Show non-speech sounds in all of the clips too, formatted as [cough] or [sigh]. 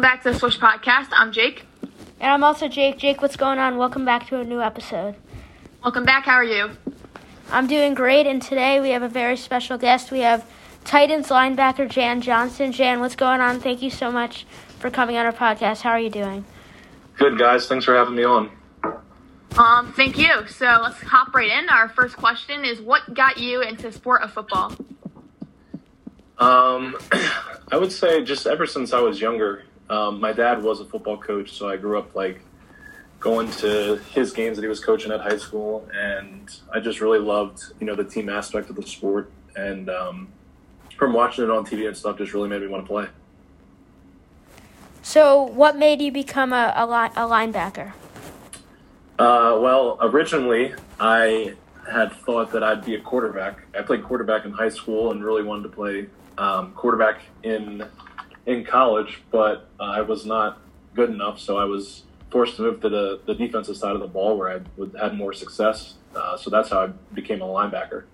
Welcome back to the Swish Podcast. I'm Jake. And I'm also Jake. Jake, what's going on? Welcome back to a new episode. Welcome back. How are you? I'm doing great, and today we have a very special guest. We have Titans linebacker Jan Johnson. Jan, what's going on? Thank you so much for coming on our podcast. How are you doing? Good, guys. Thanks for having me on. Um, thank you. So let's hop right in. Our first question is what got you into the sport of football? Um, [clears throat] I would say just ever since I was younger, um, my dad was a football coach, so I grew up like going to his games that he was coaching at high school, and I just really loved, you know, the team aspect of the sport, and um, from watching it on TV and stuff, just really made me want to play. So, what made you become a, a, li- a linebacker? Uh, well, originally I had thought that I'd be a quarterback. I played quarterback in high school and really wanted to play um, quarterback in in college, but uh, I was not good enough, so I was forced to move to the, the defensive side of the ball where I would, had more success. Uh, so that's how I became a linebacker.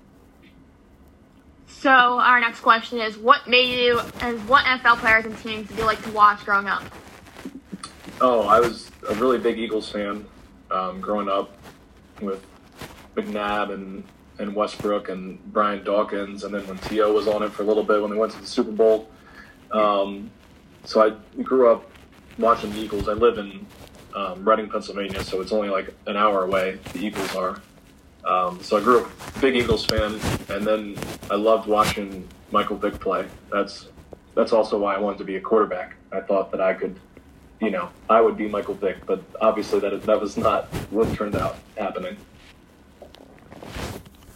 So our next question is what made you and what NFL players and teams did you like to watch growing up? Oh, I was a really big Eagles fan um, growing up with McNabb and and Westbrook and Brian Dawkins, and then when T.O. was on it for a little bit when they went to the Super Bowl. Um, so I grew up watching the Eagles. I live in um, Reading, Pennsylvania, so it's only like an hour away. The Eagles are. Um, so I grew up big Eagles fan, and then I loved watching Michael Vick play. That's that's also why I wanted to be a quarterback. I thought that I could, you know, I would be Michael Vick, but obviously that that was not what turned out happening.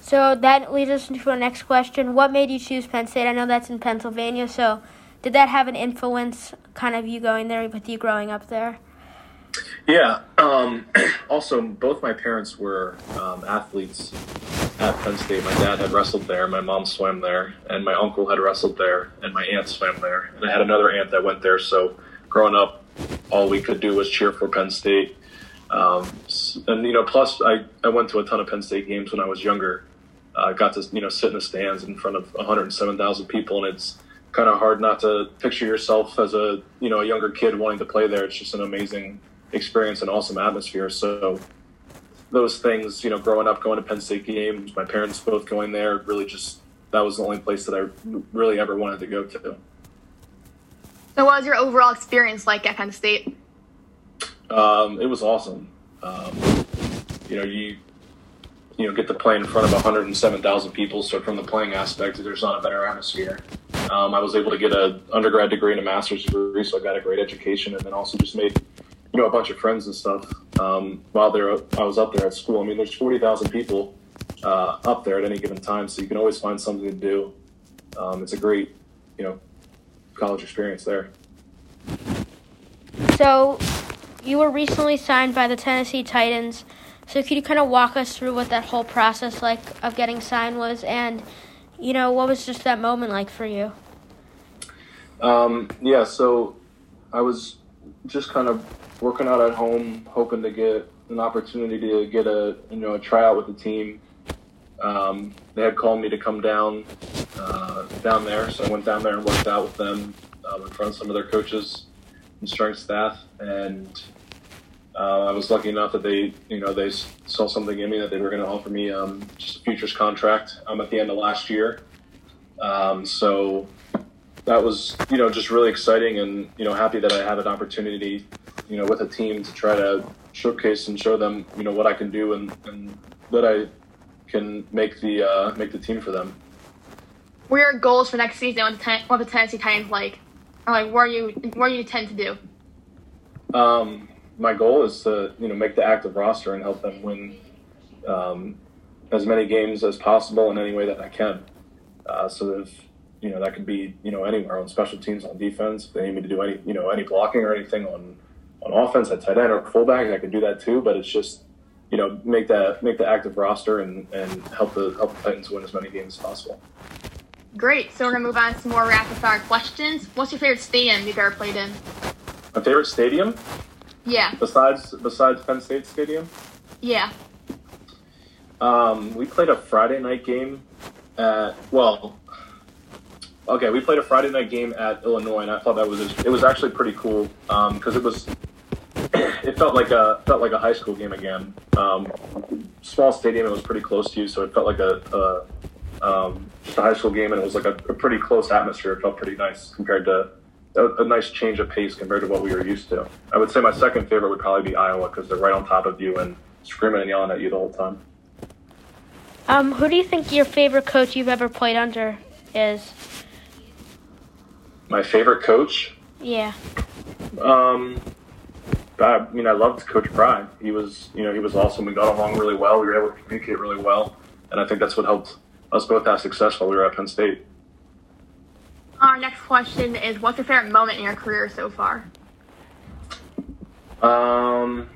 So that leads us into our next question. What made you choose Penn State? I know that's in Pennsylvania, so did that have an influence, kind of you going there with you growing up there? Yeah. Um, [clears throat] also, both my parents were um, athletes at Penn State. My dad had wrestled there, my mom swam there, and my uncle had wrestled there, and my aunt swam there. And I had another aunt that went there. So growing up, all we could do was cheer for Penn State. Um, and, you know, plus I, I went to a ton of Penn State games when I was younger uh, got to you know sit in the stands in front of 107,000 people, and it's kind of hard not to picture yourself as a you know a younger kid wanting to play there. It's just an amazing experience and awesome atmosphere. So those things, you know, growing up, going to Penn State games, my parents both going there, really just that was the only place that I really ever wanted to go to. So, what was your overall experience like at Penn State? Um, it was awesome. Um, you know, you you know get to play in front of 107,000 people. So from the playing aspect, there's not a better atmosphere. Um, I was able to get an undergrad degree and a master's degree, so I got a great education, and then also just made you know a bunch of friends and stuff um, while there I was up there at school. I mean, there's 40,000 people uh, up there at any given time, so you can always find something to do. Um, it's a great you know college experience there. So, you were recently signed by the Tennessee Titans. So could you kind of walk us through what that whole process like of getting signed was, and you know what was just that moment like for you? Um, yeah, so I was just kind of working out at home, hoping to get an opportunity to get a you know a tryout with the team. Um, they had called me to come down uh, down there, so I went down there and worked out with them um, in front of some of their coaches and strength staff, and uh, I was lucky enough that they, you know, they saw something in me that they were going to offer me um, just a futures contract um, at the end of last year. Um, so that was, you know, just really exciting and, you know, happy that I had an opportunity, you know, with a team to try to showcase and show them, you know, what I can do and, and that I can make the uh, make the team for them. What are your goals for next season? What the, what the Tennessee Titans like? Or like, what are you what do you intend to do? Um, my goal is to you know make the active roster and help them win um, as many games as possible in any way that I can. Uh, so if you know that could be you know anywhere on special teams, on defense. If they need me to do any you know any blocking or anything on on offense at tight end or fullback, I could do that too. But it's just you know make that make the active roster and and help the help the Titans win as many games as possible. Great. So we're gonna move on to some more rapid fire questions. What's your favorite stadium you've ever played in? My favorite stadium? Yeah. Besides besides Penn State Stadium. Yeah. Um, we played a Friday night game at well, okay, we played a Friday night game at Illinois, and I thought that was it was actually pretty cool because it was [coughs] it felt like a felt like a high school game again. Um, small stadium, it was pretty close to you, so it felt like a, a um, just a high school game, and it was like a, a, pretty close atmosphere. It felt pretty nice compared to a, a, nice change of pace compared to what we were used to. I would say my second favorite would probably be Iowa because they're right on top of you and screaming and yelling at you the whole time. Um, who do you think your favorite coach you've ever played under is? My favorite coach? Yeah. Um, I mean, I loved Coach Pry. He was, you know, he was awesome. We got along really well. We were able to communicate really well, and I think that's what helped us both have success while we were at Penn State. Our next question is: What's your favorite moment in your career so far? Um,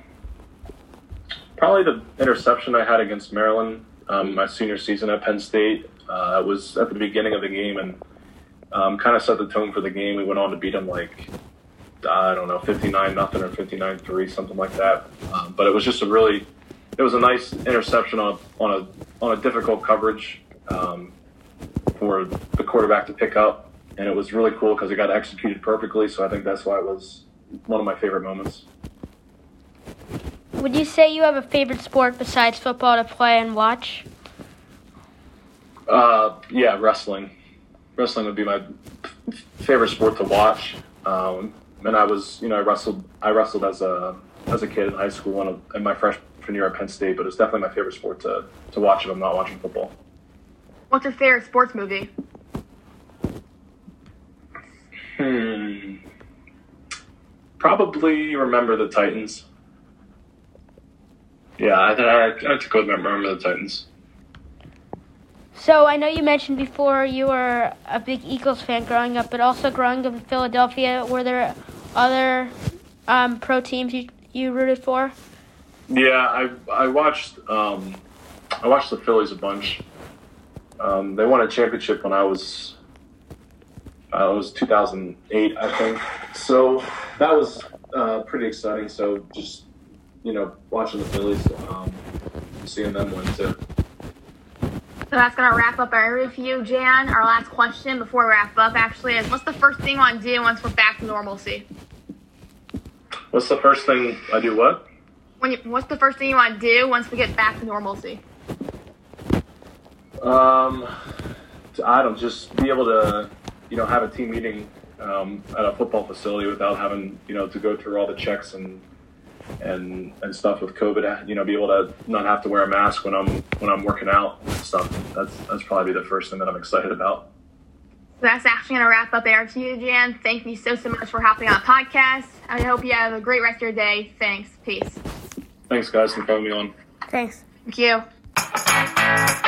probably the interception I had against Maryland um, my senior season at Penn State. Uh, it was at the beginning of the game and um, kind of set the tone for the game. We went on to beat them like I don't know, 59 nothing or 59 three, something like that. Um, but it was just a really, it was a nice interception on on a on a difficult coverage um, for the quarterback to pick up, and it was really cool because it got executed perfectly. So I think that's why it was one of my favorite moments. Would you say you have a favorite sport besides football to play and watch? Uh, yeah, wrestling. Wrestling would be my favorite sport to watch. Um, and I was, you know, I wrestled. I wrestled as a as a kid in high school and in my freshman year at Penn State. But it's definitely my favorite sport to to watch if I'm not watching football. What's your favorite sports movie? Hmm. Probably remember the Titans. Yeah, I, I, to go remember the Titans. So I know you mentioned before you were a big Eagles fan growing up, but also growing up in Philadelphia, were there other um, pro teams you you rooted for? Yeah, I I watched um, I watched the Phillies a bunch. Um, they won a championship when I was uh, it was 2008, I think. So that was uh, pretty exciting. So just you know, watching the Phillies, um, seeing them win too. So that's gonna wrap up our review, Jan. Our last question before we wrap up actually is, what's the first thing you want to do once we're back to normalcy? What's the first thing I do? What? When you, what's the first thing you want to do once we get back to normalcy? Um, I don't just be able to, you know, have a team meeting um, at a football facility without having, you know, to go through all the checks and and and stuff with COVID. You know, be able to not have to wear a mask when I'm when I'm working out and stuff. That's that's probably the first thing that I'm excited about. So that's actually going to wrap up our you, Jan. Thank you so so much for hopping on the podcast. I hope you have a great rest of your day. Thanks. Peace. Thanks, guys, for having me on. Thanks. Thank you.